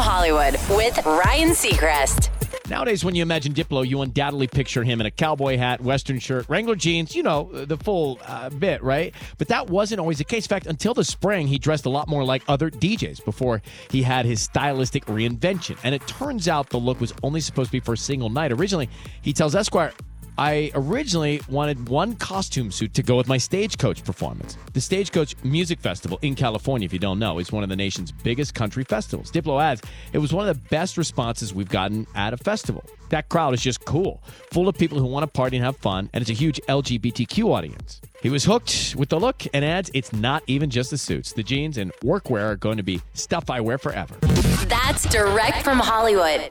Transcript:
Hollywood with Ryan Seacrest. Nowadays, when you imagine Diplo, you undoubtedly picture him in a cowboy hat, Western shirt, Wrangler jeans, you know, the full uh, bit, right? But that wasn't always the case. In fact, until the spring, he dressed a lot more like other DJs before he had his stylistic reinvention. And it turns out the look was only supposed to be for a single night. Originally, he tells Esquire, I originally wanted one costume suit to go with my Stagecoach performance. The Stagecoach Music Festival in California, if you don't know, is one of the nation's biggest country festivals. Diplo adds, it was one of the best responses we've gotten at a festival. That crowd is just cool, full of people who want to party and have fun, and it's a huge LGBTQ audience. He was hooked with the look and adds, it's not even just the suits. The jeans and workwear are going to be stuff I wear forever. That's direct from Hollywood.